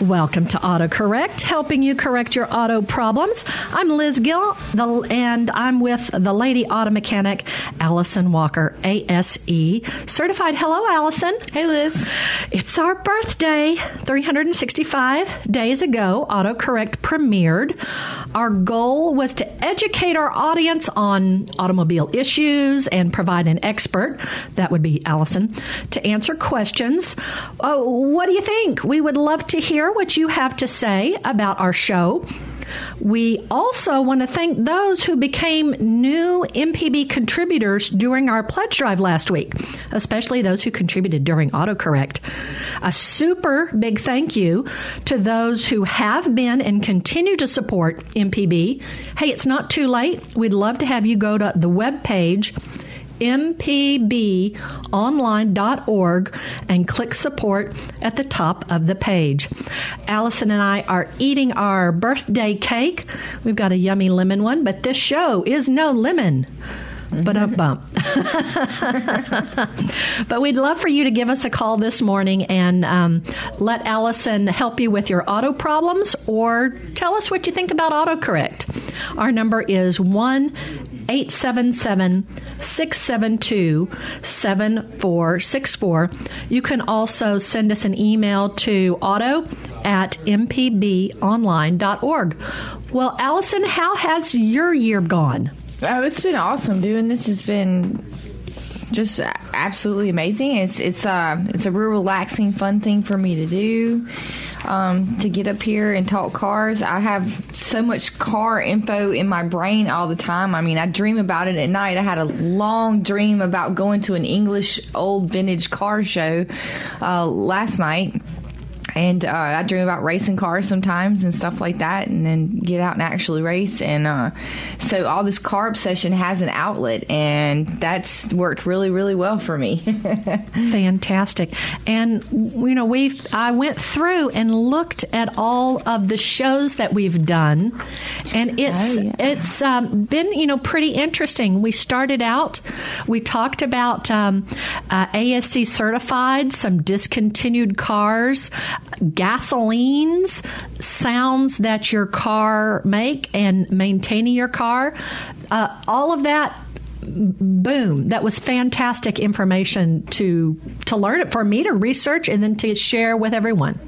Welcome to AutoCorrect, helping you correct your auto problems. I'm Liz Gill, the, and I'm with the lady auto mechanic, Allison Walker, ASE certified. Hello, Allison. Hey, Liz. It's our birthday. 365 days ago, AutoCorrect premiered. Our goal was to educate our audience on automobile issues and provide an expert, that would be Allison, to answer questions. Oh, what do you think? We would love to hear what you have to say about our show. We also want to thank those who became new MPB contributors during our pledge drive last week, especially those who contributed during AutoCorrect. A super big thank you to those who have been and continue to support MPB. Hey, it's not too late. We'd love to have you go to the web page mpbonline.org and click support at the top of the page. Allison and I are eating our birthday cake. We've got a yummy lemon one, but this show is no lemon. But a bump. but we'd love for you to give us a call this morning and um, let Allison help you with your auto problems or tell us what you think about autocorrect. Our number is 1 877 672 7464. You can also send us an email to auto at mpbonline.org. Well, Allison, how has your year gone? Oh, it's been awesome. Doing this has been just absolutely amazing. It's it's uh it's a real relaxing, fun thing for me to do. Um, to get up here and talk cars, I have so much car info in my brain all the time. I mean, I dream about it at night. I had a long dream about going to an English old vintage car show uh, last night and uh, I dream about racing cars sometimes and stuff like that, and then get out and actually race. And uh, so all this car obsession has an outlet, and that's worked really, really well for me. Fantastic. And you know, we've I went through and looked at all of the shows that we've done, and it's oh, yeah. it's um, been you know pretty interesting. We started out, we talked about um, uh, ASE certified, some discontinued cars gasolines, sounds that your car make, and maintaining your car. Uh, all of that boom that was fantastic information to to learn it for me to research and then to share with everyone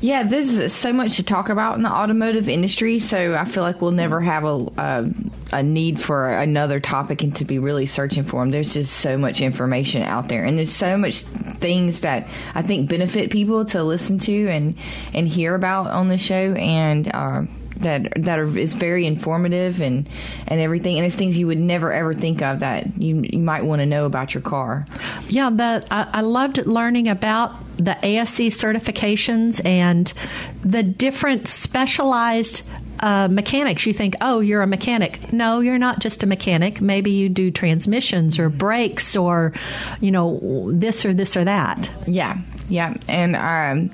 yeah, there's so much to talk about in the automotive industry, so I feel like we'll never have a, a, a need for another topic and to be really searching for them. There's just so much information out there, and there's so much things that I think benefit people to listen to and and hear about on the show, and. Uh, that that are, is very informative and and everything, and it's things you would never ever think of that you you might want to know about your car. Yeah, that I, I loved learning about the ASE certifications and the different specialized uh, mechanics. You think, oh, you're a mechanic. No, you're not just a mechanic. Maybe you do transmissions or brakes or, you know, this or this or that. Yeah, yeah, and um,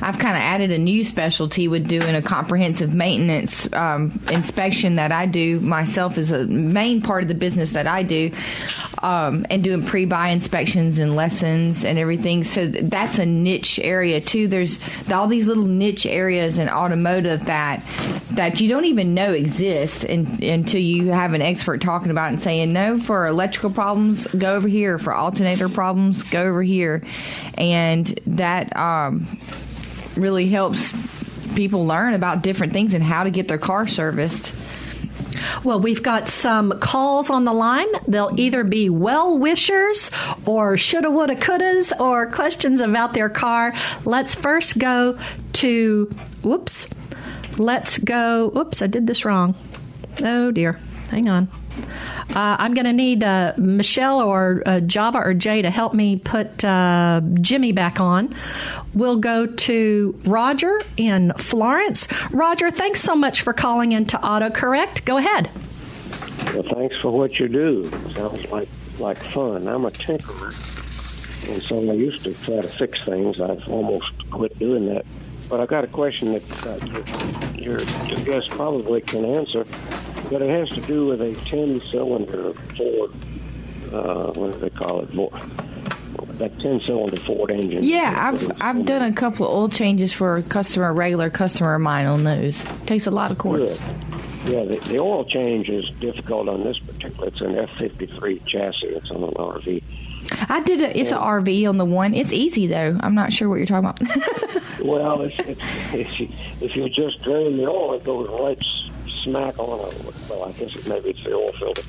I've kind of added a new specialty with doing a comprehensive maintenance um, inspection that I do myself as a main part of the business that I do, um, and doing pre-buy inspections and lessons and everything. So that's a niche area too. There's all these little niche areas in automotive that that you don't even know exist in, until you have an expert talking about and saying no for electrical problems go over here for alternator problems go over here and that um, really helps people learn about different things and how to get their car serviced. Well, we've got some calls on the line. They'll either be well wishers or shoulda, woulda, couldas or questions about their car. Let's first go to, whoops, let's go, whoops, I did this wrong. Oh dear. Hang on. Uh, I'm going to need uh, Michelle or uh, Java or Jay to help me put uh, Jimmy back on. We'll go to Roger in Florence. Roger, thanks so much for calling in into AutoCorrect. Go ahead. Well, thanks for what you do. Sounds like like fun. I'm a tinkerer, and so I used to try to fix things. I've almost quit doing that but I've got a question that uh, your, your guest probably can answer. But it has to do with a 10-cylinder Ford. Uh, what do they call it? Ford, that 10-cylinder Ford engine. Yeah, I've I've done a couple of oil changes for a customer, regular customer of mine on those. Takes a lot of quarts. Good. Yeah, the, the oil change is difficult on this particular. It's an F-53 chassis. It's on an RV. I did a, it's an RV on the one. It's easy though. I'm not sure what you're talking about. Well, it's, it's, if you if you just drain the oil, it goes right smack on a. Well, I guess it, maybe it's the oil filter.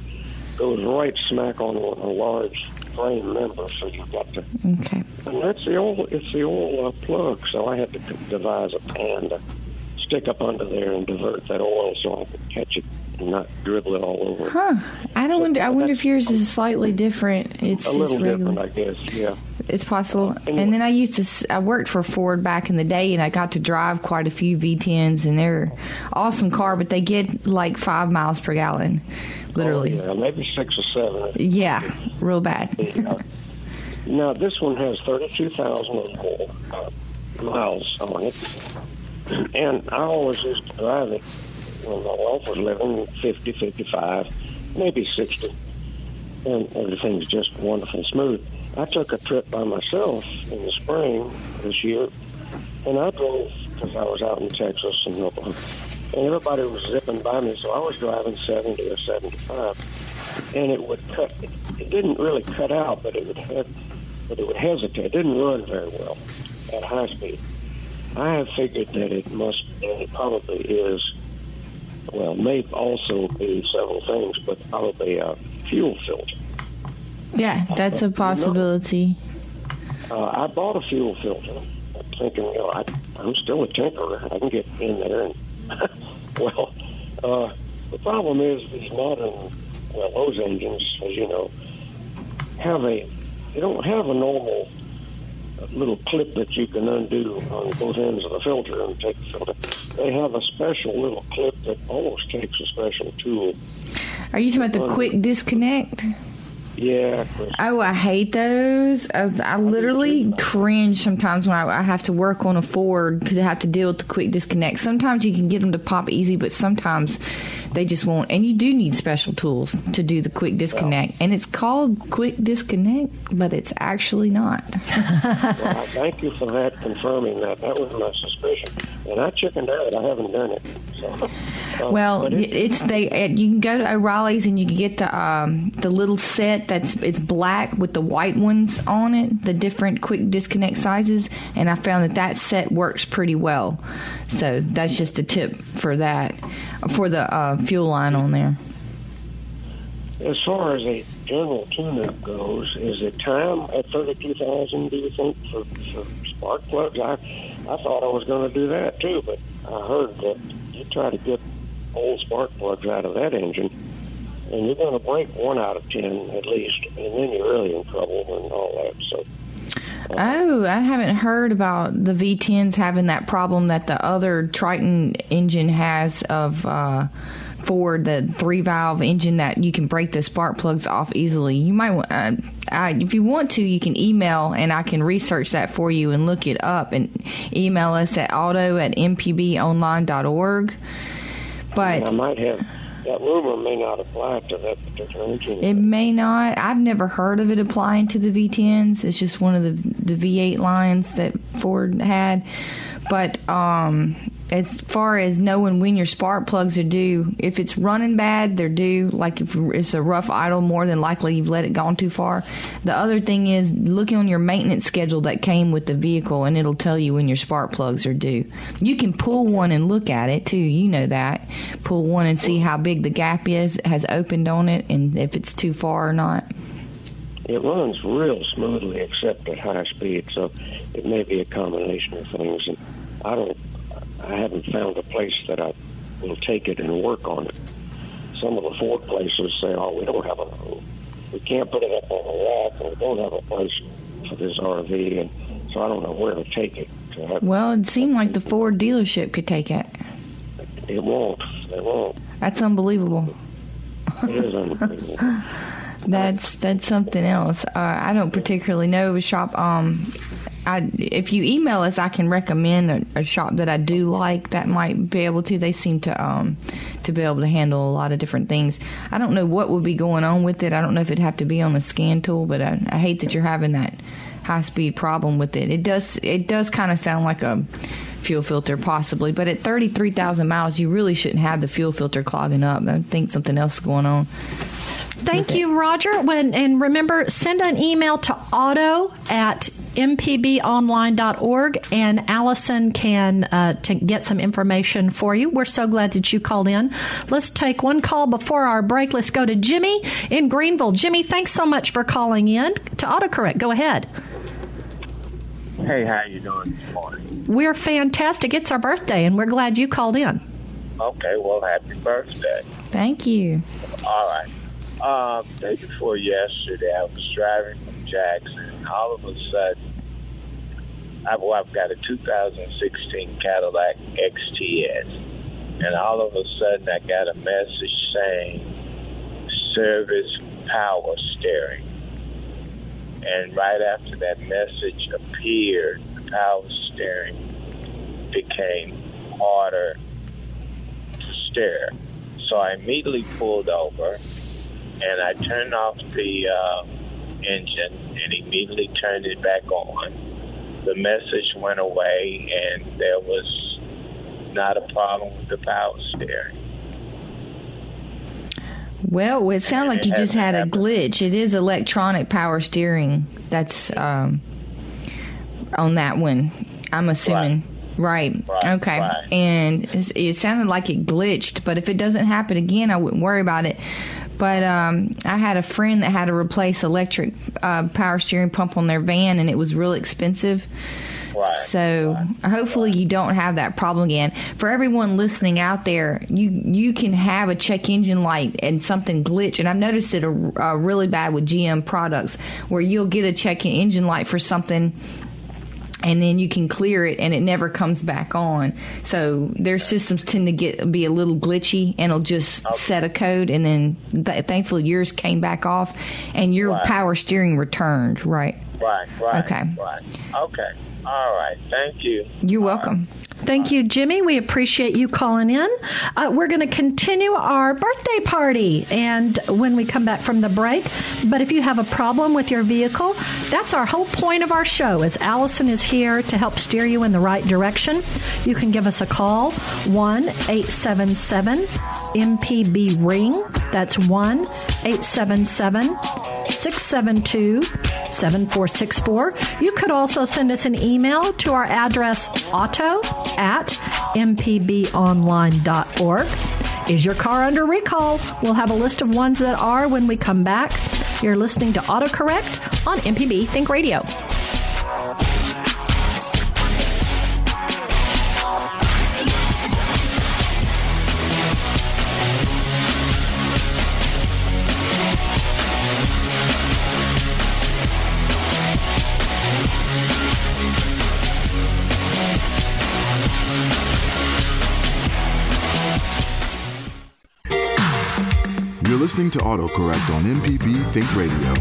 Goes right smack on a, a large frame member, so you've got to. okay. And that's the old. It's the old uh, plug. So I had to devise a pan to stick up under there and divert that oil so I can catch it and not dribble it all over. Huh. I don't wonder. I wonder if yours is slightly different. It's A little different, I guess. Yeah. It's possible. Anyway. And then I used to, I worked for Ford back in the day and I got to drive quite a few V10s and they're awesome car, but they get like five miles per gallon. Literally. Oh, yeah, maybe six or seven. yeah. real bad. Uh, now this one has thirty-two thousand or more uh, miles on it, and I always used to drive it when my wife was living 50, 55, maybe sixty, and everything's just wonderful and smooth. I took a trip by myself in the spring this year, and I drove because I was out in Texas and Oklahoma, and everybody was zipping by me, so I was driving seventy or seventy-five and it would cut. It didn't really cut out, but it would have, but it would hesitate. It didn't run very well at high speed. I have figured that it must, and it probably is. Well, may also be several things, but probably a fuel filter. Yeah, that's a possibility. Uh, I bought a fuel filter, thinking, you know, I, I'm still a tinkerer. I can get in there. And well, uh, the problem is these modern, well, those engines, as you know, have a they don't have a normal little clip that you can undo on both ends of the filter and take the filter. They have a special little clip that almost takes a special tool. Are you talking about the quick disconnect? Yeah, Oh, I hate those. I, I literally cringe sometimes when I, I have to work on a Ford because I have to deal with the quick disconnect. Sometimes you can get them to pop easy, but sometimes they just won't. And you do need special tools to do the quick disconnect. And it's called quick disconnect, but it's actually not. Well, thank you for that, confirming that. That was my suspicion. And I chickened out. I haven't done it. So, uh, Well, but it- it's they. uh, You can go to O'Reilly's and you can get the um, the little set that's it's black with the white ones on it, the different quick disconnect sizes, and I found that that set works pretty well. So that's just a tip for that for the uh, fuel line on there. As far as a general tune-up goes, is it time at thirty-two thousand? Do you think for, for spark plugs? I I thought I was going to do that too, but I heard that you try to get old spark plugs out of that engine, and you're going to break one out of ten at least, and then you're really in trouble and all that. So Oh, I haven't heard about the V10s having that problem that the other Triton engine has of uh, Ford, the three valve engine that you can break the spark plugs off easily. You might, want- uh, I, if you want to, you can email and I can research that for you and look it up and email us at auto at mpbonline.org. But I might have that rumor may not apply to that particular engine. It may not. I've never heard of it applying to the V10s. It's just one of the the V8 lines that Ford had. But um, as far as knowing when your spark plugs are due, if it's running bad, they're due. Like if it's a rough idle, more than likely you've let it gone too far. The other thing is looking on your maintenance schedule that came with the vehicle, and it'll tell you when your spark plugs are due. You can pull one and look at it too. You know that. Pull one and see how big the gap is has opened on it, and if it's too far or not. It runs real smoothly, except at high speed. So it may be a combination of things. And I don't, I haven't found a place that I will take it and work on it. Some of the Ford places say, "Oh, we don't have a, we can't put it up on a rack, and we don't have a place for this RV." And so I don't know where to take it. To have, Well, it seemed like the Ford dealership could take it. it won't. They won't. That's unbelievable. It is unbelievable. That's that's something else. Uh, I don't particularly know of a shop. Um, I, if you email us, I can recommend a, a, shop that I do like that might be able to. They seem to um, to be able to handle a lot of different things. I don't know what would be going on with it. I don't know if it'd have to be on the scan tool, but I, I hate that you're having that high speed problem with it. It does it does kind of sound like a fuel filter possibly, but at 33,000 miles, you really shouldn't have the fuel filter clogging up. I think something else is going on. Thank you, Roger. When and remember, send an email to auto at mpbonline.org, and Allison can uh, to get some information for you. We're so glad that you called in. Let's take one call before our break. Let's go to Jimmy in Greenville. Jimmy, thanks so much for calling in to AutoCorrect. Go ahead. Hey, how you doing this morning? We're fantastic. It's our birthday, and we're glad you called in. Okay, well, happy birthday. Thank you. All right. Um, day before yesterday, I was driving from Jackson, and all of a sudden, I've, well, I've got a 2016 Cadillac XTS, and all of a sudden, I got a message saying service power steering. And right after that message appeared, the power steering became harder to steer. So I immediately pulled over and I turned off the uh, engine and immediately turned it back on. The message went away, and there was not a problem with the power steering. Well, it sounds like you just had a glitch. It is electronic power steering that's um, on that one. I'm assuming. Right. Right, okay. right. And it sounded like it glitched, but if it doesn't happen again, I wouldn't worry about it. But um, I had a friend that had to replace electric uh, power steering pump on their van, and it was really expensive. Right, So hopefully you don't have that problem again. For everyone listening out there, you you can have a check engine light and something glitch, and I've noticed it a, a really bad with GM products where you'll get a check engine light for something and then you can clear it and it never comes back on. So their systems tend to get be a little glitchy and it'll just set a code and then th- thankfully yours came back off and your Right. power steering returned, right? Right, right. Okay. Right. Okay. All right. Thank you. You're welcome. Thank you, Jimmy. We appreciate you calling in. Uh, we're going to continue our birthday party, and when we come back from the break. But if you have a problem with your vehicle, that's our whole point of our show. Is Allison is here to help steer you in the right direction. You can give us a call one eight seven seven MPB ring. That's one eight seven seven. 672 7464. You could also send us an email to our address auto at mpbonline.org. Is your car under recall? We'll have a list of ones that are when we come back. You're listening to AutoCorrect on MPB Think Radio. Listening to AutoCorrect on MPB Think Radio.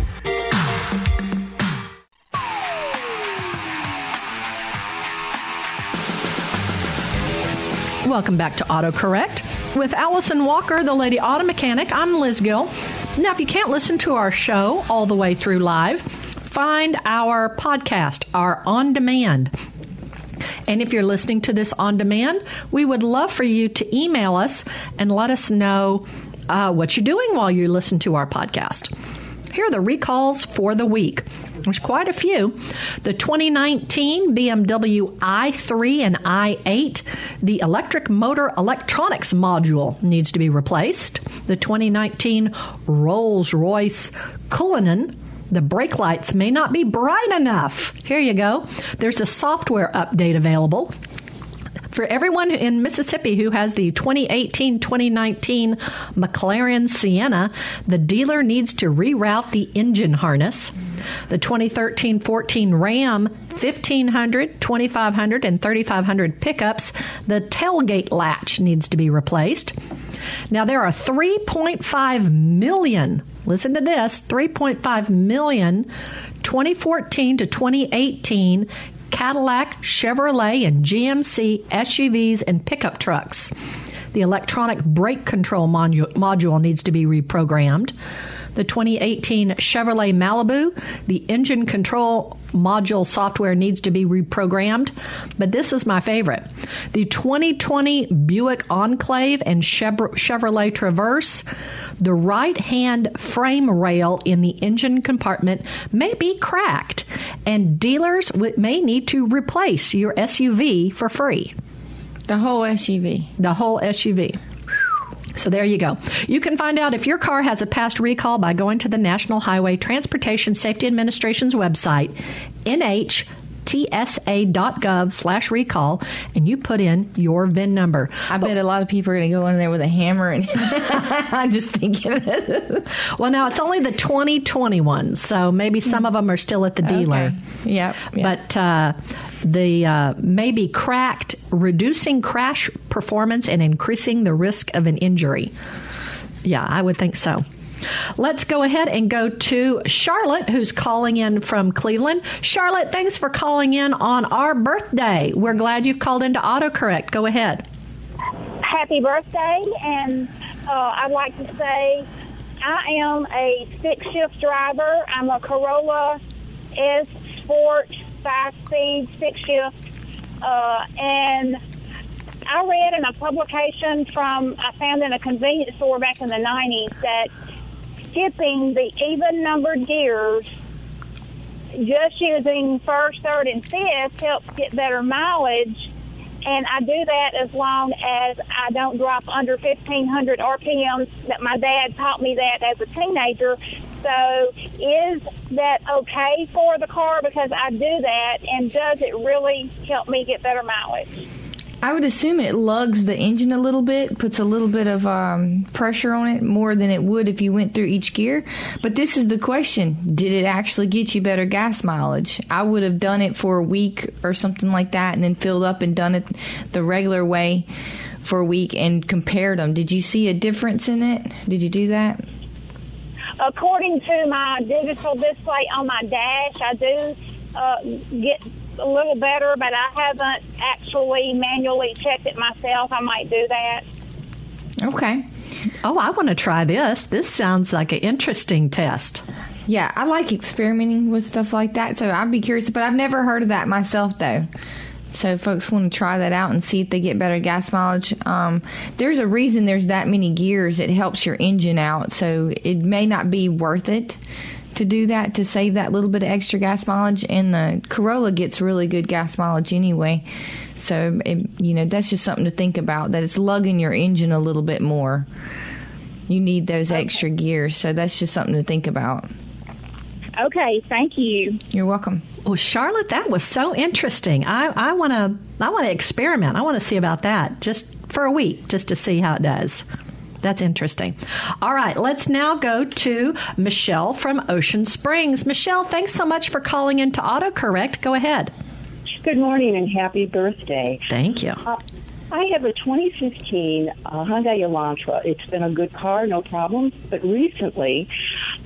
Welcome back to AutoCorrect with Allison Walker, the Lady Auto Mechanic. I'm Liz Gill. Now, if you can't listen to our show all the way through live, find our podcast, our on demand. And if you're listening to this on demand, we would love for you to email us and let us know uh, what you're doing while you listen to our podcast. Here are the recalls for the week. There's quite a few. The 2019 BMW i3 and i8, the electric motor electronics module needs to be replaced. The 2019 Rolls Royce Cullinan the brake lights may not be bright enough. Here you go. There's a software update available. For everyone in Mississippi who has the 2018 2019 McLaren Senna, the dealer needs to reroute the engine harness. The 2013 14 Ram 1500, 2500, and 3500 pickups, the tailgate latch needs to be replaced. Now, there are 3.5 million, listen to this 3.5 million 2014 to 2018 Cadillac, Chevrolet, and GMC SUVs and pickup trucks. The electronic brake control modu- module needs to be reprogrammed. The 2018 Chevrolet Malibu, the engine control module software needs to be reprogrammed. But this is my favorite. The 2020 Buick Enclave and Chevrolet Traverse, the right hand frame rail in the engine compartment may be cracked, and dealers may need to replace your SUV for free. The whole SUV. The whole SUV. So there you go. You can find out if your car has a past recall by going to the National Highway Transportation Safety Administration's website, NH tsa.gov slash recall and you put in your VIN number. I bet a lot of people are going to go in there with a hammer and I'm just thinking. well, now it's only the 2021, so maybe some of them are still at the dealer. Okay. Yep, yep. But uh, the uh, maybe cracked, reducing crash performance and increasing the risk of an injury. Yeah, I would think so. Let's go ahead and go to Charlotte, who's calling in from Cleveland. Charlotte, thanks for calling in on our birthday. We're glad you've called into autocorrect. Go ahead. Happy birthday, and uh, I'd like to say I am a stick shift driver. I'm a Corolla S Sport five speed stick shift, uh, and I read in a publication from I found in a convenience store back in the 90s that skipping the even numbered gears, just using first, third, and fifth helps get better mileage. And I do that as long as I don't drop under 1500 RPMs that my dad taught me that as a teenager. So is that okay for the car because I do that and does it really help me get better mileage? I would assume it lugs the engine a little bit, puts a little bit of um, pressure on it more than it would if you went through each gear. But this is the question Did it actually get you better gas mileage? I would have done it for a week or something like that and then filled up and done it the regular way for a week and compared them. Did you see a difference in it? Did you do that? According to my digital display on my dash, I do uh, get a little better, but I haven't actually manually checked it myself. I might do that. Okay. Oh, I want to try this. This sounds like an interesting test. Yeah, I like experimenting with stuff like that, so I'd be curious, but I've never heard of that myself, though. So, folks want to try that out and see if they get better gas mileage. Um, there's a reason there's that many gears. It helps your engine out, so it may not be worth it to do that to save that little bit of extra gas mileage. And the Corolla gets really good gas mileage anyway. So, it, you know, that's just something to think about that it's lugging your engine a little bit more. You need those extra gears. So, that's just something to think about. Okay, thank you. You're welcome. Well, Charlotte, that was so interesting. I, I want to I want to experiment. I want to see about that just for a week, just to see how it does. That's interesting. All right, let's now go to Michelle from Ocean Springs. Michelle, thanks so much for calling into AutoCorrect. Go ahead. Good morning and happy birthday. Thank you. Uh, I have a 2015 uh, Hyundai Elantra. It's been a good car, no problems. But recently,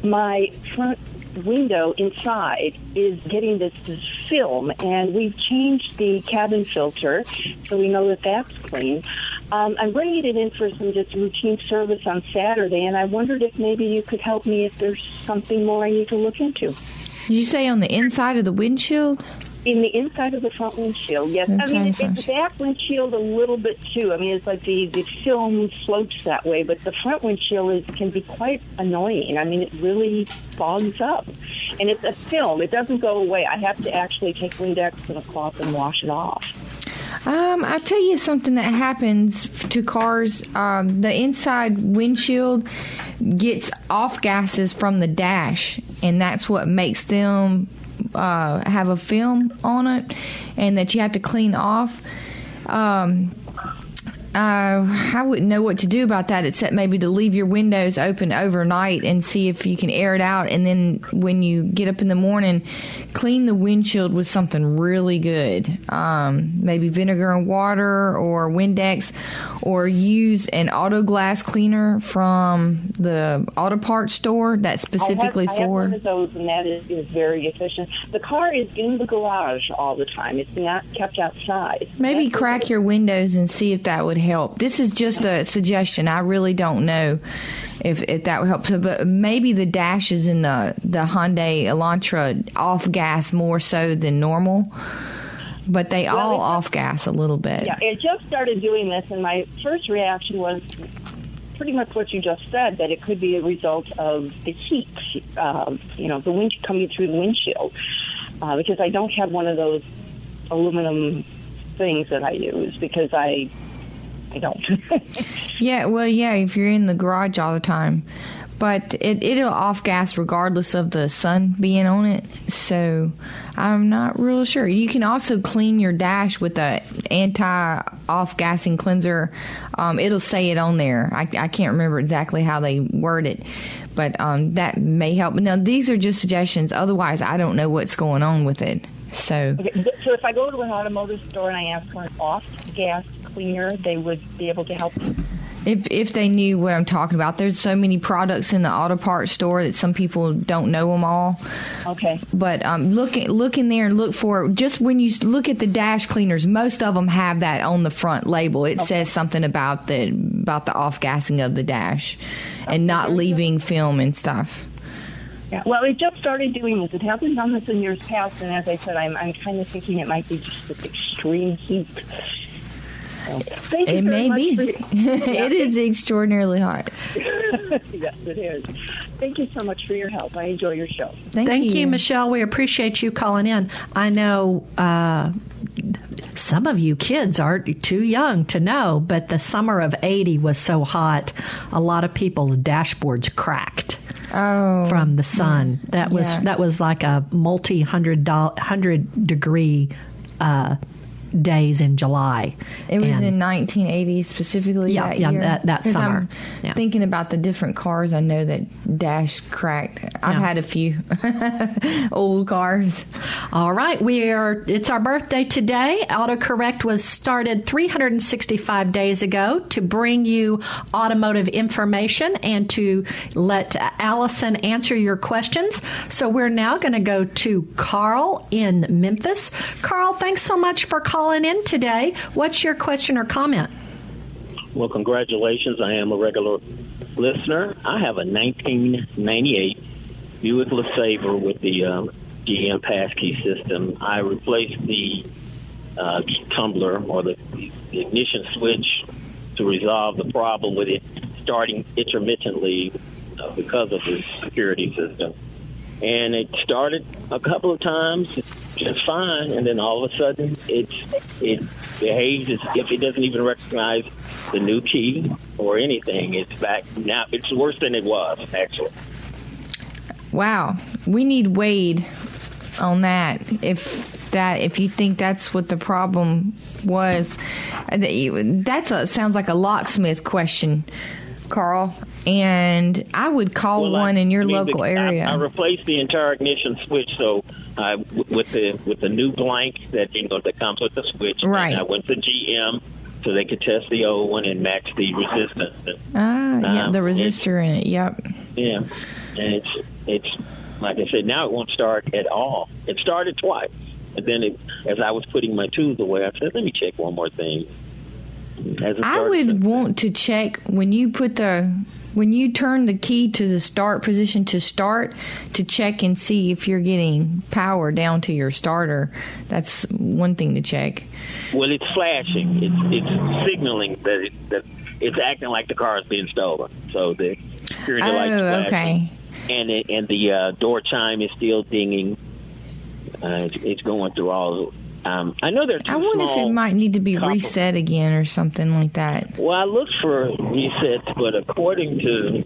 my front window inside is getting this, this film, and we've changed the cabin filter so we know that that's clean. Um, I'm bringing it in for some just routine service on Saturday, and I wondered if maybe you could help me if there's something more I need to look into. Did you say on the inside of the windshield? In the inside of the front windshield, yes. Inside I mean, it's the back windshield a little bit too. I mean, it's like the, the film floats that way, but the front windshield is, can be quite annoying. I mean, it really fogs up. And it's a film. It doesn't go away. I have to actually take Windex and a cloth and wash it off. Um, I'll tell you something that happens to cars. Um, the inside windshield gets off gases from the dash, and that's what makes them uh, have a film on it, and that you have to clean off. Um, Uh, I wouldn't know what to do about that except maybe to leave your windows open overnight and see if you can air it out. And then when you get up in the morning, clean the windshield with something really good. Um, maybe vinegar and water or Windex, or use an auto glass cleaner from the auto parts store that's specifically I have, for. I have one of those, and that is, is very efficient. The car is in the garage all the time. It's not kept outside. Maybe That's crack your windows and see if that would help. This is just a suggestion. I really don't know if, if that would help. So, but maybe the dashes in the the Hyundai Elantra off gas more so than normal. But they all off gas a little bit. Yeah, it just started doing this, and my first reaction was pretty much what you just said that it could be a result of the heat, um, you know, the wind coming through the windshield. Uh, because I don't have one of those aluminum things that I use because I I don't. Yeah, well, yeah, if you're in the garage all the time. But it, it'll off gas regardless of the sun being on it. So I'm not real sure. You can also clean your dash with a anti off gassing cleanser. Um, it'll say it on there. I, I can't remember exactly how they word it, but um, that may help. Now, these are just suggestions. Otherwise, I don't know what's going on with it. So. Okay, so if I go to an automotive store and I ask for an off gas cleaner, they would be able to help. If if they knew what I'm talking about, there's so many products in the auto parts store that some people don't know them all. Okay. But um, look look in there and look for just when you look at the dash cleaners, most of them have that on the front label. It says something about the about the off gassing of the dash, and not leaving film and stuff. Yeah. Well, it just started doing this. It hasn't done this in years past, and as I said, I'm I'm kind of thinking it might be just this extreme heat. So, thank you It very may much be. for- Yeah, it is extraordinarily hot. yes, it is. Thank you so much for your help. I enjoy your show. Thank, Thank you. you, Michelle. We appreciate you calling in. I know uh, some of you kids are too young to know, but the summer of 80 was so hot, a lot of people's dashboards cracked. Oh, from the sun. That was Yeah. that was like a multi hundred doll hundred degree uh, days in July. It was And- in 1980 specifically. Yeah, that yeah, year. that- that summer. I'm Yeah. thinking about the different cars. I know that Dash cracked. I've Yeah. had a few old cars. All right, we are. It's our birthday today. AutoCorrect was started 365 days ago to bring you automotive information and to let Allison answer your questions. So we're now going to go to Carl in Memphis. Carl, thanks so much for calling in today. What's your question or comment? Well, congratulations. I am a regular listener. I have a 1998 Buick LeSabre with the uh, GM passkey system. I replaced the uh, tumbler or the, the ignition switch to resolve the problem with it starting intermittently uh, because of the security system. And it started a couple of times just fine, and then all of a sudden it's it behaves as if it doesn't even recognize the new key or anything. It's back now. It's worse than it was actually. Wow, we need Wade on that. If that, if you think that's what the problem was, that's a sounds like a locksmith question, Carl. And I would call Well, I- one in your I mean, local the- area. I, I replaced the entire ignition switch, so I w- with the with the new blank that you know that comes with the switch. and Right. I went to GM so they could test the old one and match the resistance. Ah, yeah, um, the resistor in it. Yep. Yeah, and it's it's like I said. Now it won't start at all. It started twice, and then it, as I was putting my tools away, I said, "Let me check one more thing." As I would want to check when you put the when you turn the key to the start position to start to check and see if you're getting power down to your starter. That's one thing to check. Well, it's flashing. It's it's signaling that it, that it's acting like the car is being stolen. So the security lights Oh, flashing, okay. and it, and the uh, door chime is still dinging. Uh, it's, it's going through all. Um, I know they're. I wonder if it might need to be reset again or something like that. Well, I looked for resets, but according to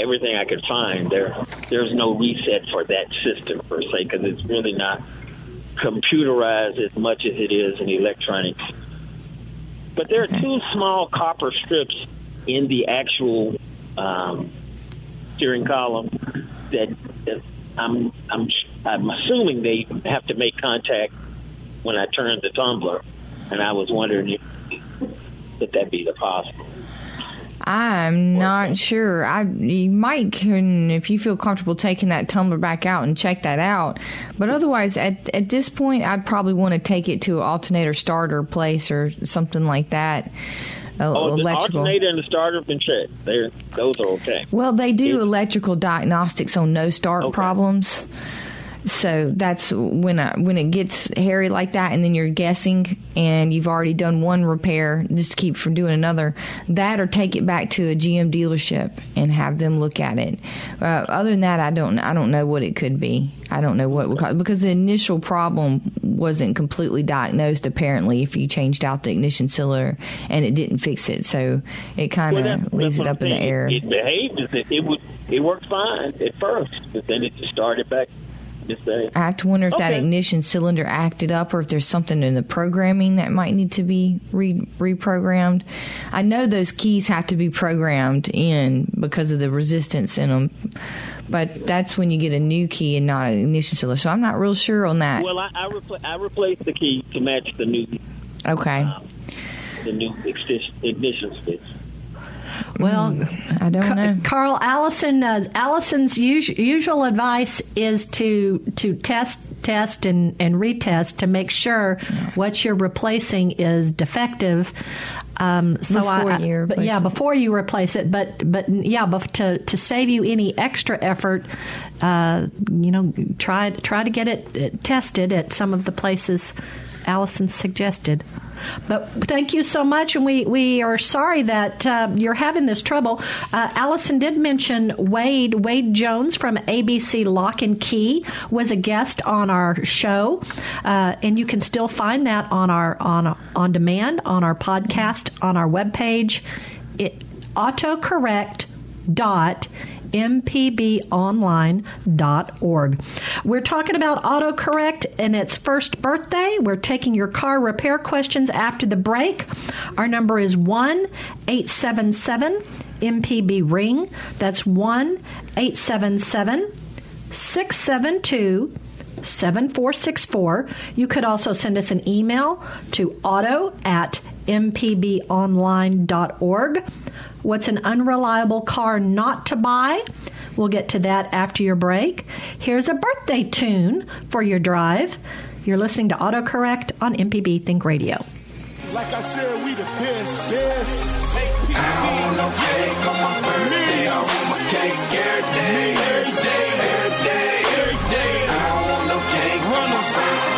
everything I could find, there there's no reset for that system per se because it's really not computerized as much as it is in electronics. but there are two small copper strips in the actual um, steering column that, that I'm I'm I'm assuming they have to make contact when I turn the tumbler, and I was wondering if that that be the possible. I'm not sure. I you might can if you feel comfortable taking that tumbler back out and check that out. But otherwise, at at this point, I'd probably want to take it to an alternator starter place or something like that. Uh, Oh, the alternator and the starter have been checked. They're those are okay. Well, they do It's- electrical diagnostics on no start Okay. problems. So that's when I, when it gets hairy like that, and then you're guessing, and you've already done one repair, just to keep from doing another. That or take it back to a GM dealership and have them look at it. Uh, other than that, I don't I don't know what it could be. I don't know what would cause because the initial problem wasn't completely diagnosed. Apparently, if you changed out the ignition cylinder and it didn't fix it, so it kind of that's- leaves it up in the air. It, it behaved as if it would. It worked fine at first, but then it just started back. Just I have to wonder if that ignition cylinder acted up or if there's something in the programming that might need to be re- reprogrammed. I know those keys have to be programmed in because of the resistance in them, but that's when you get a new key and not an ignition cylinder. So I'm not real sure on that. well, I I, repla- I replaced the key to match the new okay. Uh, the new ignition, ignition switch. Well, I don't know. Carl Allison, uh, Allison's us- usual advice is to to test, test, and, and retest to make sure what you're replacing is defective. Um, so Before I, you replace yeah, it. before you replace it, but but yeah, but to to save you any extra effort, uh, you know, try try to get it uh, tested at some of the places Allison suggested. But thank you so much, and we, we are sorry that uh, you're having this trouble. Uh, Allison did mention Wade Wade Jones from ABC Lock and Key was a guest on our show, uh, and you can still find that on our on on demand on our podcast on our webpage. It, autocorrect dot mpbonline.org. We're talking about autocorrect and its first birthday. We're taking your car repair questions after the break. Our number is 1 877 MPB Ring. That's 1 877 672 7464. You could also send us an email to auto at mpbonline.org. What's an unreliable car not to buy? We'll get to that after your break. Here's a birthday tune for your drive. You're listening to AutoCorrect on MPB Think Radio. Like I said, we the best. best. I want no cake on my birthday. I want my cake every day. Every day, every day, every day. I don't want no cake on my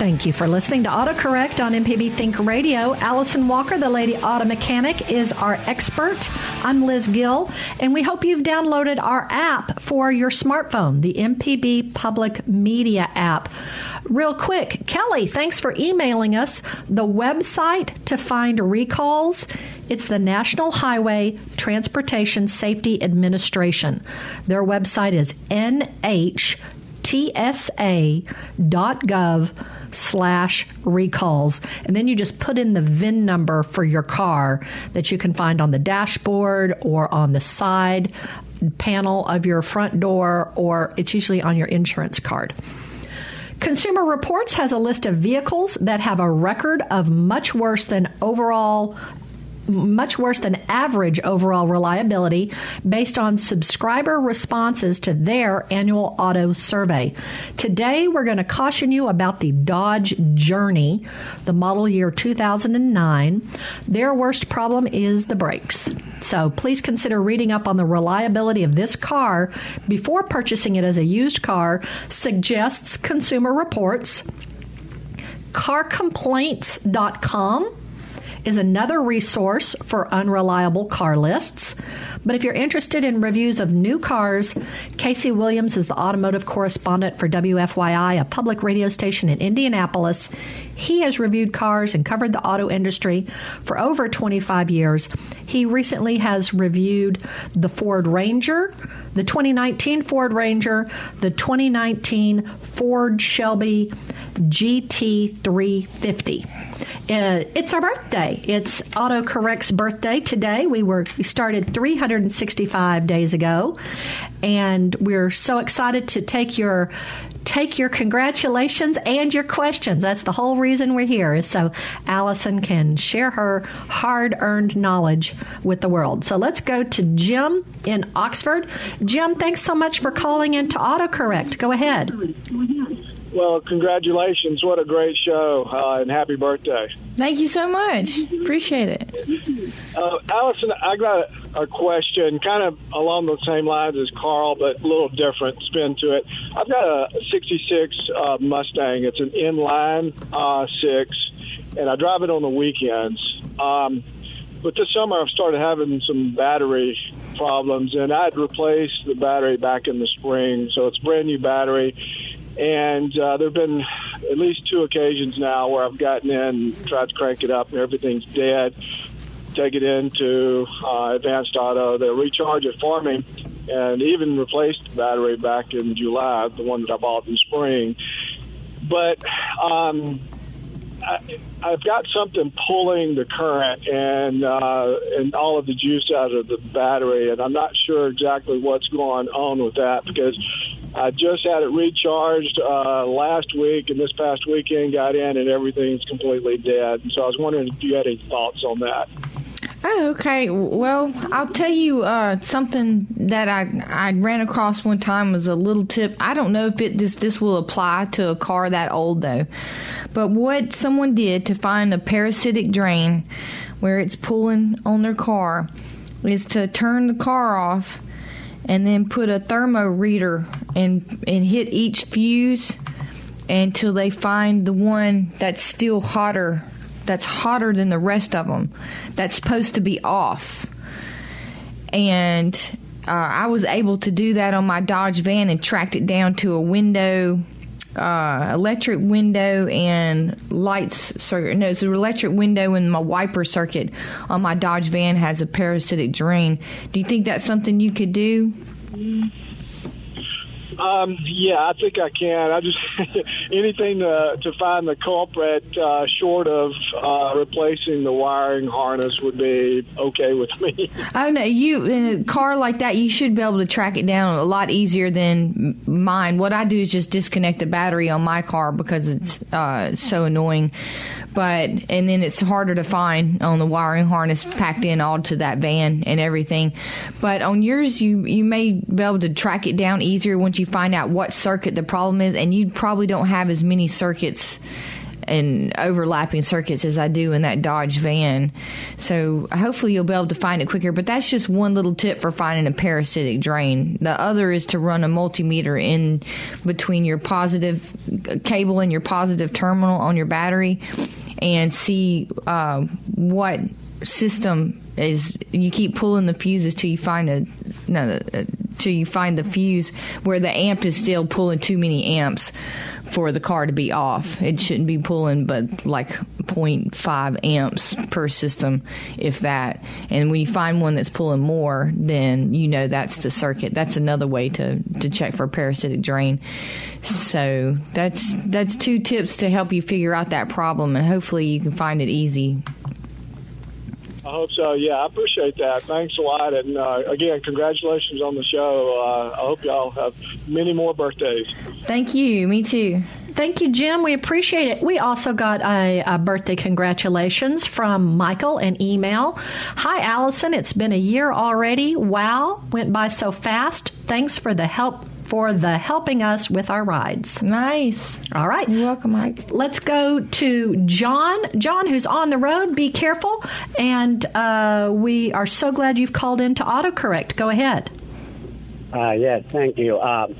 Thank you for listening to AutoCorrect on MPB Think Radio. Allison Walker, the Lady Auto Mechanic, is our expert. I'm Liz Gill, and we hope you've downloaded our app for your smartphone, the MPB Public Media app. Real quick, Kelly, thanks for emailing us the website to find recalls. It's the National Highway Transportation Safety Administration. Their website is nhtsa.gov slash recalls. And then you just put in the VIN number for your car that you can find on the dashboard or on the side panel of your front door, or it's usually on your insurance card. Consumer Reports has a list of vehicles that have a record of much worse than overall much worse than average overall reliability based on subscriber responses to their annual auto survey. Today, we're going to caution you about the Dodge Journey, the model year 2009. Their worst problem is the brakes. So please consider reading up on the reliability of this car before purchasing it as a used car, suggests Consumer Reports. CarComplaints.com is another resource for unreliable car lists. But if you're interested in reviews of new cars, Casey Williams is the automotive correspondent for WFYI, a public radio station in Indianapolis. He has reviewed cars and covered the auto industry for over 25 years. He recently has reviewed the Ford Ranger, the 2019 Ford Ranger, the 2019 Ford Shelby GT350. Uh, it's our birthday. It's AutoCorrect's birthday today. We were we started 365 days ago, and we're so excited to take your take your congratulations and your questions. That's the whole reason we're here, is so Allison can share her hard earned knowledge with the world. So let's go to Jim in Oxford. Jim, thanks so much for calling in to AutoCorrect. Go ahead. Well, congratulations. What a great show, uh, and happy birthday. Thank you so much. Appreciate it. Uh, Allison, I got a, a question kind of along the same lines as Carl, but a little different spin to it. I've got a 66 uh, Mustang. It's an inline uh, six, and I drive it on the weekends. Um, but this summer I've started having some battery problems, and I'd replaced the battery back in the spring, so it's brand new battery and uh, there have been at least two occasions now where I've gotten in, tried to crank it up, and everything's dead. Take it into uh, Advanced Auto. They'll recharge it for me, and even replaced the battery back in July, the one that I bought in spring. But um, I, I've got something pulling the current and uh, and all of the juice out of the battery, and I'm not sure exactly what's going on with that because I just had it recharged uh, last week, and this past weekend got in, and everything's completely dead. And So I was wondering if you had any thoughts on that. Oh, okay. Well, I'll tell you uh, something that I I ran across one time was a little tip. I don't know if it this this will apply to a car that old though, but what someone did to find a parasitic drain where it's pulling on their car is to turn the car off and then put a thermo reader and and hit each fuse until they find the one that's still hotter that's hotter than the rest of them that's supposed to be off. And uh, I was able to do that on my Dodge van and tracked it down to a window uh, electric window and lights circuit. No, it's an electric window and my wiper circuit on my Dodge van has a parasitic drain. Do you think that's something you could do? Um, yeah, I think I can. I just anything to, to find the culprit, uh, short of uh, replacing the wiring harness, would be okay with me. Oh no, you in a car like that, you should be able to track it down a lot easier than mine. What I do is just disconnect the battery on my car because it's uh, so annoying. But and then it's harder to find on the wiring harness packed in all to that van and everything. But on yours, you you may be able to track it down easier once you find out what circuit the problem is, and you probably don't have as many circuits and overlapping circuits as I do in that Dodge van. So hopefully you'll be able to find it quicker. But that's just one little tip for finding a parasitic drain. The other is to run a multimeter in between your positive cable and your positive terminal on your battery and see uh, what system is you keep pulling the fuses till you find a no till you find the fuse where the amp is still pulling too many amps for the car to be off. It shouldn't be pulling but like 0.5 amps per system, if that. And when you find one that's pulling more, then you know that's the circuit. That's another way to, to check for parasitic drain. So that's that's two tips to help you figure out that problem, and hopefully you can find it easy. I hope so. Yeah, I appreciate that. Thanks a lot. And uh, again, congratulations on the show. Uh, I hope y'all have many more birthdays. Thank you. Me too. Thank you, Jim. We appreciate it. We also got a, a, birthday congratulations from Michael, an email. Hi, Allison. It's been a year already. Wow, went by so fast. Thanks for the help. For the helping us with our rides. Nice. All right. You're welcome, Mike. Let's go to John. John, who's on the road, be careful. And uh, we are so glad you've called in to autocorrect. Go ahead. Uh, yes, thank you. Um,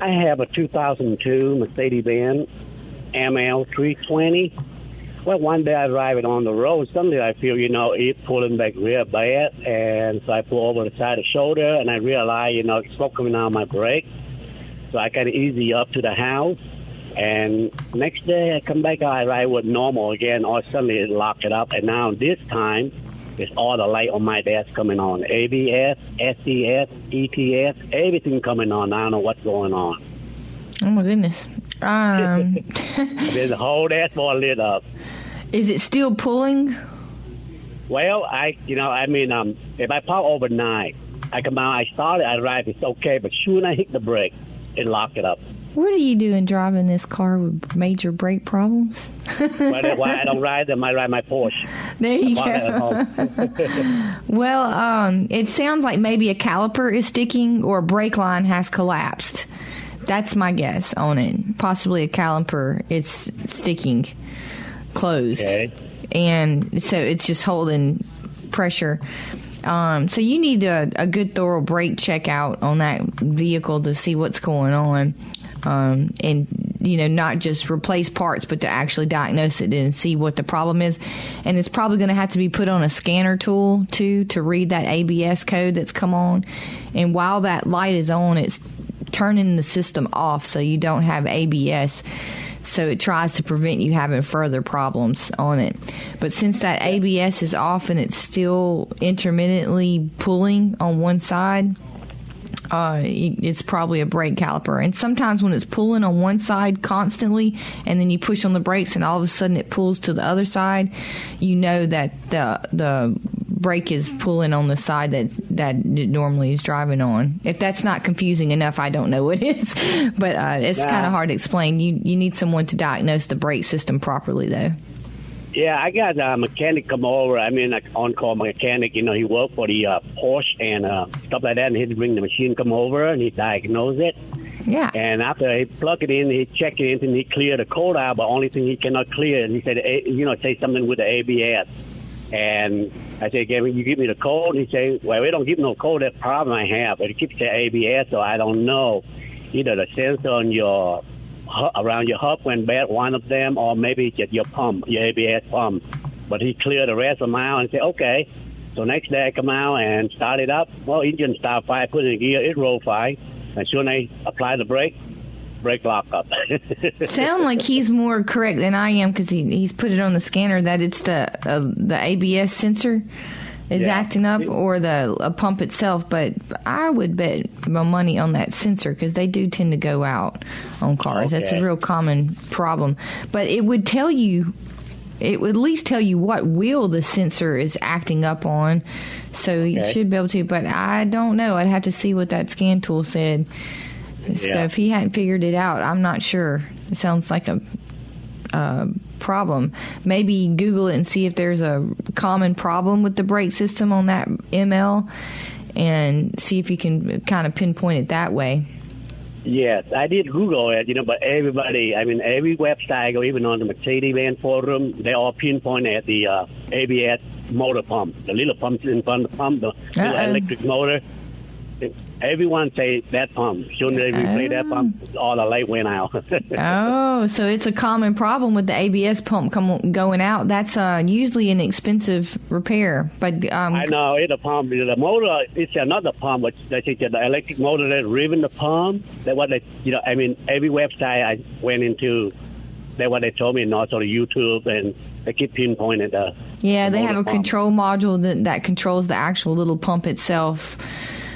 I have a 2002 Mercedes-Benz ML 320. Well, one day I drive it on the road. Suddenly I feel, you know, it pulling back real bad. And so I pull over the side of the shoulder and I realize, you know, smoke coming out of my brake. So I kind of easy up to the house. And next day I come back, I ride with normal again. Or suddenly it lock it up. And now this time, it's all the light on my desk coming on. ABS, SES, ETS, everything coming on. I don't know what's going on. Oh my goodness. Um, There's a whole dashboard lit up. Is it still pulling? Well, I, you know, I mean, um, if I park overnight, I come out, I start it, I drive, it's okay. But soon I hit the brake, it lock it up. What are you doing driving this car with major brake problems? well, that's why I don't ride them. I ride my Porsche. There you go. well, um, it sounds like maybe a caliper is sticking or a brake line has collapsed. That's my guess on it. Possibly a caliper. It's sticking closed. Okay. And so it's just holding pressure. Um, so you need a, a, good thorough brake check out on that vehicle to see what's going on um, and you know not just replace parts but to actually diagnose it and see what the problem is and it's probably going to have to be put on a scanner tool too to read that abs code that's come on and while that light is on it's turning the system off so you don't have abs so it tries to prevent you having further problems on it. But since that ABS is off and it's still intermittently pulling on one side, uh, it's probably a brake caliper. And sometimes when it's pulling on one side constantly, and then you push on the brakes, and all of a sudden it pulls to the other side, you know that the the brake is pulling on the side that that it normally is driving on. If that's not confusing enough, I don't know what is. But uh, it's yeah. kind of hard to explain. You you need someone to diagnose the brake system properly, though. Yeah, I got a mechanic come over. I mean, like on-call mechanic. You know, he worked for the uh, Porsche and uh, stuff like that, and he'd bring the machine come over and he diagnose it. Yeah. And after he plug it in, he check it in and he clear the code out. But only thing he cannot clear, and he said, eh, you know, say something with the ABS. And I said, "Can you give me the code?" And he said, "Well, we don't give no code. That problem I have, it keeps the ABS, so I don't know either the sensor on your around your hub went bad, one of them, or maybe just your pump, your ABS pump. But he cleared the rest of them out and said, okay. So next day I come out and start it up. Well, engine start fine, put in gear, it roll fine. And soon I apply the brake, brake lock up. Sound like he's more correct than I am because he, he's put it on the scanner that it's the uh, the ABS sensor is yeah. acting up or the pump itself. But I would bet my money on that sensor because they do tend to go out on cars. Okay. That's a real common problem. But it would tell you. It would at least tell you what wheel the sensor is acting up on, so okay. you should be able to. But I don't know. I'd have to see what that scan tool said. Yeah. So if he hadn't figured it out, I'm not sure. It sounds like a uh, problem. Maybe Google it and see if there's a common problem with the brake system on that ML and see if you can kind of pinpoint it that way. Yes, I did Google it, you know, but everybody, I mean, every website I go, even on the Mercedes-Benz forum, they all pinpoint at the uh, ABS motor pump, the little pumps in front of the pump, the little electric motor everyone say that pump. Soon as they replay that pump, all the light went out. oh, so it's a common problem with the ABS pump come, going out. That's uh, usually an expensive repair. But um, I know it's a pump. The motor it's another pump, but I think the electric motor that's ripping the pump. That what they, you know. I mean, every website I went into. That's what they told me, and also YouTube, and they keep pinpointing the. Yeah, the they have a pump. control module that, that controls the actual little pump itself.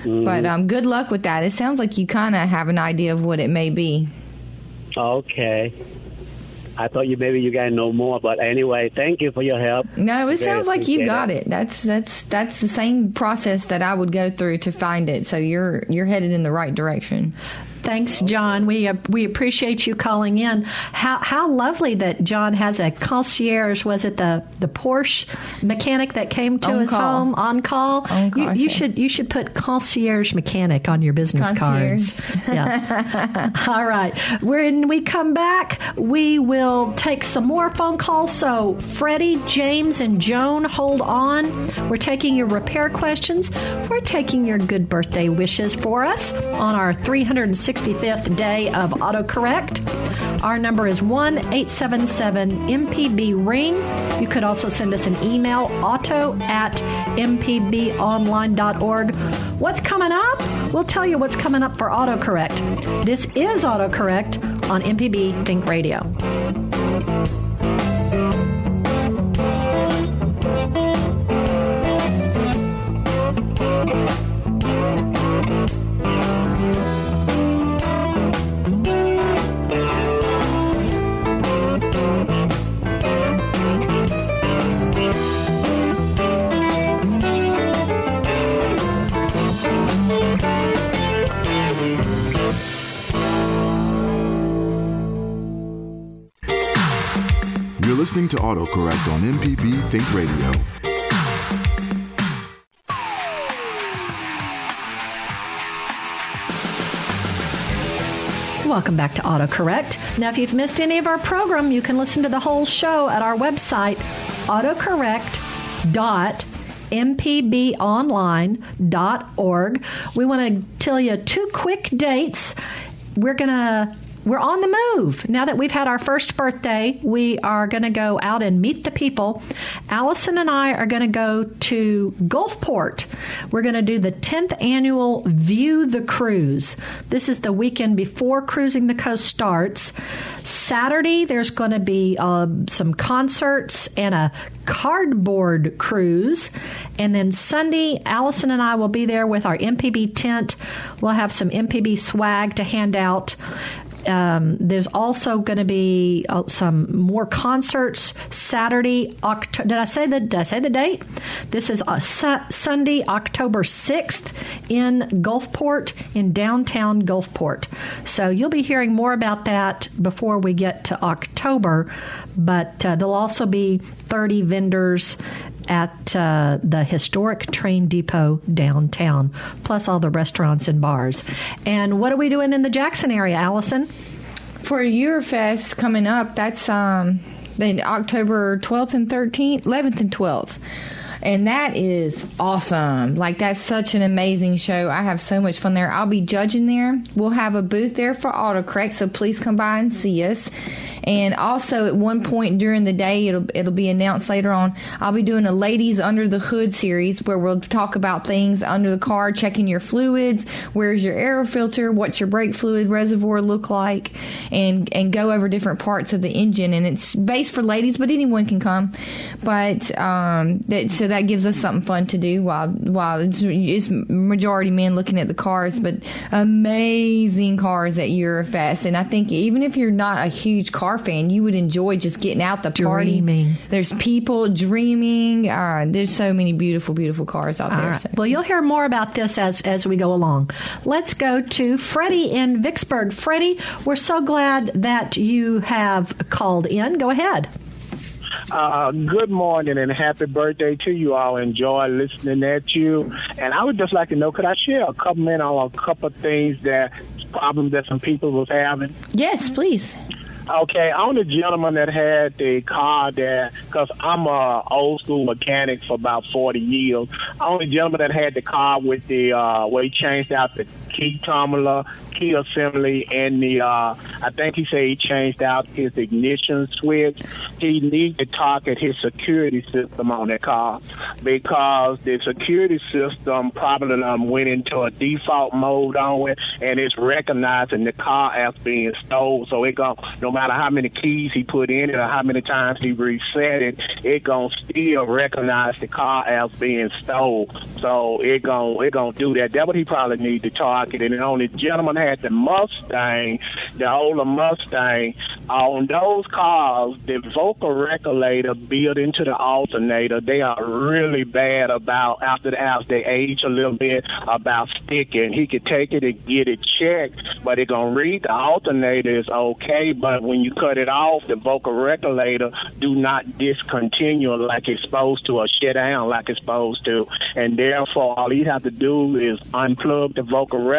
Mm-hmm. But um, good luck with that. It sounds like you kind of have an idea of what it may be. Okay. I thought you maybe you guys know more, but anyway, thank you for your help. No, it Very sounds like you got it. That's that's that's the same process that I would go through to find it. So you're you're headed in the right direction. Thanks, John. We uh, we appreciate you calling in. How how lovely that John has a concierge. Was it the the Porsche mechanic that came to On his call. home on call? On call, you, you should you should put concierge mechanic on your business Concierge. cards. Yeah. All right. When we come back, we will take some more phone calls. So Freddie, James, and Joan, hold on. We're taking your repair questions. We're taking your good birthday wishes for us on our 365th day of autocorrect. Our number is 1 877 MPB Ring. You could also send us an email, auto at mpbonline.org. What's coming up? We'll tell you what's coming up for autocorrect. This is autocorrect on MPB Think Radio. Listening to AutoCorrect on MPB Think Radio. Welcome back to AutoCorrect. Now, if you've missed any of our program, you can listen to the whole show at our website, autocorrect.mpbonline.org. We want to tell you two quick dates. We're going to we're on the move. Now that we've had our first birthday, we are going to go out and meet the people. Allison and I are going to go to Gulfport. We're going to do the 10th annual View the Cruise. This is the weekend before Cruising the Coast starts. Saturday, there's going to be uh, some concerts and a cardboard cruise. And then Sunday, Allison and I will be there with our MPB tent. We'll have some MPB swag to hand out. Um, there's also going to be uh, some more concerts Saturday. Oct- did I say the Did I say the date? This is uh, su- Sunday, October sixth, in Gulfport, in downtown Gulfport. So you'll be hearing more about that before we get to October. But uh, there'll also be 30 vendors at uh, the historic train depot downtown, plus all the restaurants and bars. And what are we doing in the Jackson area, Allison? For Eurofest coming up, that's um October 12th and 13th, 11th and 12th. And that is awesome. Like that's such an amazing show. I have so much fun there. I'll be judging there. We'll have a booth there for autocorrect, so please come by and see us. And also at one point during the day, it'll it'll be announced later on. I'll be doing a ladies under the hood series where we'll talk about things under the car, checking your fluids, where's your air filter, what's your brake fluid reservoir look like, and and go over different parts of the engine. And it's based for ladies, but anyone can come. But um, that so that gives us something fun to do while while it's, it's majority men looking at the cars, but amazing cars at Eurofest. And I think even if you're not a huge car fan, you would enjoy just getting out the party. Dreaming. There's people dreaming. Uh, there's so many beautiful, beautiful cars out All there. right. So. Well, you'll hear more about this as as we go along. Let's go to Freddie in Vicksburg. Freddie, we're so glad that you have called in. Go ahead. Uh, good morning and happy birthday to you all. Enjoy listening at you. And I would just like to know, could I share a couple minutes on a couple of things that problems that some people was having? Yes, please. Okay, I'm the gentleman that had the car that, because I'm a old school mechanic for about 40 years. I'm the gentleman that had the car with the, uh, where he changed out the key tumbler, key assembly, and the, uh, I think he said he changed out his ignition switch. He needs to target his security system on that car because the security system probably um, went into a default mode on it and it's recognizing the car as being stolen. So it go no matter how many keys he put in it or how many times he reset it, it gonna still recognize the car as being stolen. So it gonna it gonna do that. That what he probably need to target market, and the gentleman had the Mustang, the older Mustang. On those cars, the vocal regulator built into the alternator, they are really bad about after the house. They age a little bit about sticking. He could take it and get it checked, but it gonna read the alternator is okay. But when you cut it off, the vocal regulator do not discontinue like it's supposed to or shut down like it's supposed to. And therefore, all you have to do is unplug the vocal regulator,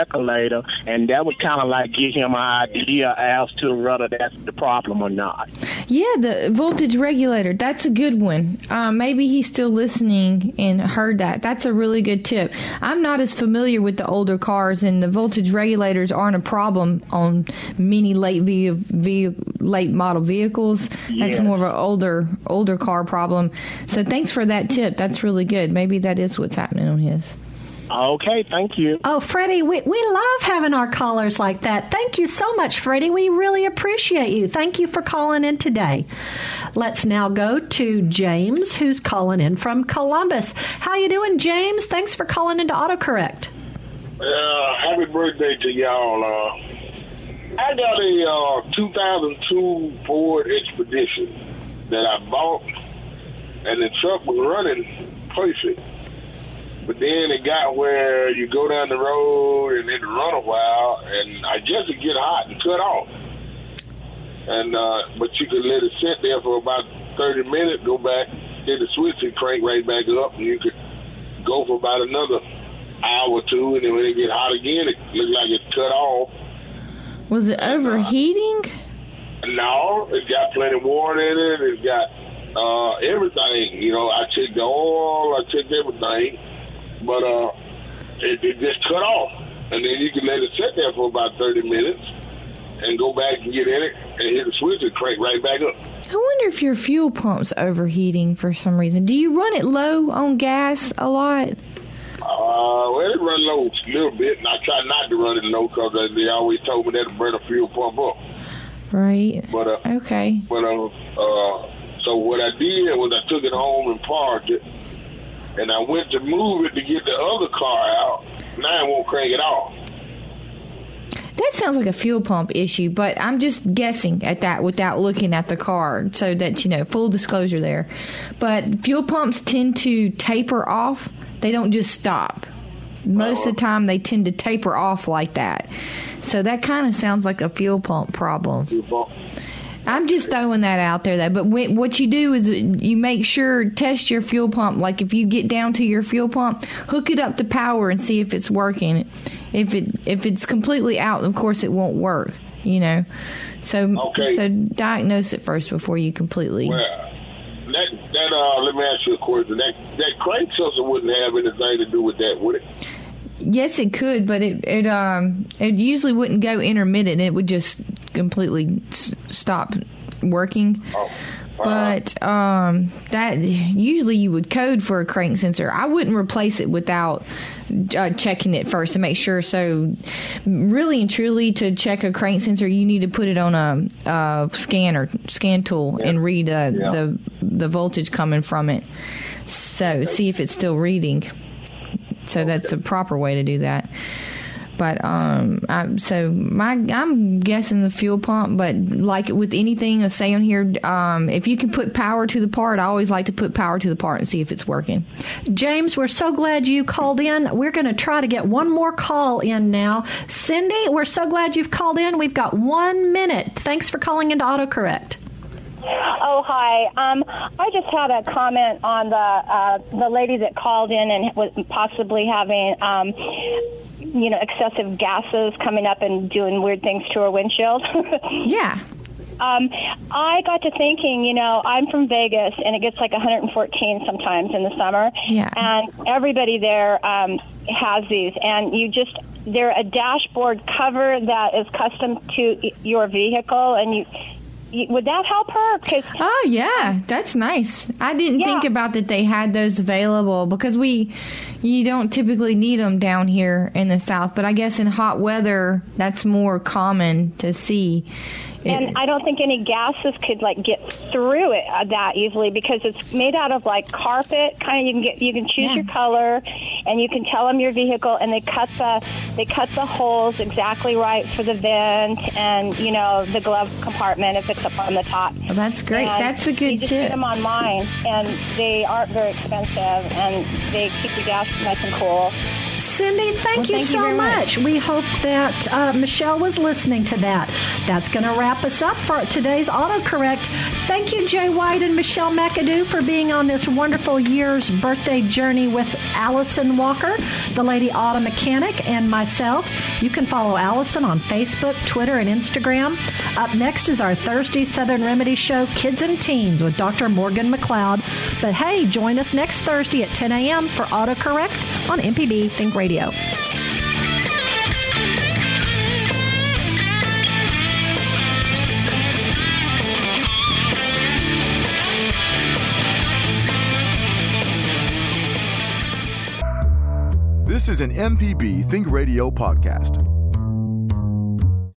and that would kind of like give him an idea as to whether that's the problem or not. Yeah, the voltage regulator. That's a good one. Uh, maybe he's still listening and heard that. That's a really good tip. I'm not as familiar with the older cars, and the voltage regulators aren't a problem on many late ve- ve- late model vehicles. That's Yes. more of an older older car problem. So thanks for that tip. That's really good. Maybe that is what's happening on his. Okay, thank you. Oh, Freddie, we, we love having our callers like that. Thank you so much, Freddie. We really appreciate you. Thank you for calling in today. Let's now go to James, who's calling in from Columbus. How you doing, James? Thanks for calling into AutoCorrect. Uh, happy birthday to y'all. Uh, I got a uh, 2002 Ford Expedition that I bought, and the truck was running perfect. But then it got where you go down the road and it run a while, and I guess it get hot and cut off. And uh, but you could let it sit there for about 30 minutes, go back, hit the switch, and crank right back up, and you could go for about another hour or two, and then when it get hot again, it looked like it cut off. Was it overheating? No, it's got plenty of water in it. It's got uh, everything. You know, I checked the oil, I checked everything, but uh, it, it just cut off. And then you can let it sit there for about 30 minutes and go back and get in it and hit the switch and crank right back up. I wonder if your fuel pump's overheating for some reason. Do you run it low on gas a lot? Uh, well, it run low a little bit, and I try not to run it low because they always told me that to burn a fuel pump up. Right. But uh, Okay. But uh, uh, so what I did was I took it home and parked it, and I went to move it to get the other car out. Now it won't crank it off. That sounds like a fuel pump issue, but I'm just guessing at that without looking at the car so that, you know, full disclosure there. But fuel pumps tend to taper off, they don't just stop. Most of the uh-huh. time, they tend to taper off like that. So that kind of sounds like a fuel pump problem. I'm just throwing that out there, though. But when, what you do is you make sure test your fuel pump. Like if you get down to your fuel pump, hook it up to power and see if it's working. If it if it's completely out, of course it won't work. You know, so Okay. so diagnose it first before you completely. Well, that that uh, let me ask you a question. That that crank sensor wouldn't have anything to do with that, would it? Yes, it could, but it it um it usually wouldn't go intermittent. It would just completely s- stop working. But um, that usually you would code for a crank sensor. I wouldn't replace it without uh, checking it first to make sure. So, really and truly, to check a crank sensor, you need to put it on a, a scanner scan tool and read uh, Yeah. the the voltage coming from it. So, see if it's still reading. So that's the proper way to do that. But um, I, so my I'm guessing the fuel pump. But like with anything, I say on here, um, if you can put power to the part, I always like to put power to the part and see if it's working. James, we're so glad you called in. We're going to try to get one more call in now. Cindy, we're so glad you've called in. We've got one minute. Thanks for calling into AutoCorrect. Oh hi. Um, I just had a comment on the uh, the lady that called in and was possibly having um, you know excessive gases coming up and doing weird things to her windshield. yeah. Um, I got to thinking, you know, I'm from Vegas and it gets like 114 sometimes in the summer. Yeah. And everybody there um, has these, and you just they're a dashboard cover that is custom to your vehicle, and you. Would that help her? Because Oh yeah, um, that's nice. I didn't think about that they had those available because we you don't typically need them down here in the south, but I guess in hot weather that's more common to see. And I don't think any gases could like get through it uh, that easily because it's made out of like carpet. Kind of, you can get you can choose your color, and you can tell them your vehicle, and they cut the they cut the holes exactly right for the vent and you know the glove compartment if it's up on the top. Well, that's great. And That's a good you just tip. Get them on mine, and they aren't very expensive, and they keep the gas nice and cool. Cindy, thank Well, you thank you so very much. much. We hope that uh, Michelle was listening to that. That's going to wrap us up for today's autocorrect. Thank you, Jay White and Michelle McAdoo, for being on this wonderful year's birthday journey with Allison Walker, the Lady Auto Mechanic, and myself. You can follow Allison on Facebook, Twitter, and Instagram. Up next is our Thursday Southern Remedy show, Kids and Teens, with Dr. Morgan McLeod. But hey, join us next Thursday at 10 a.m. for autocorrect on MPB Think Radio. This is an MPB Think Radio podcast.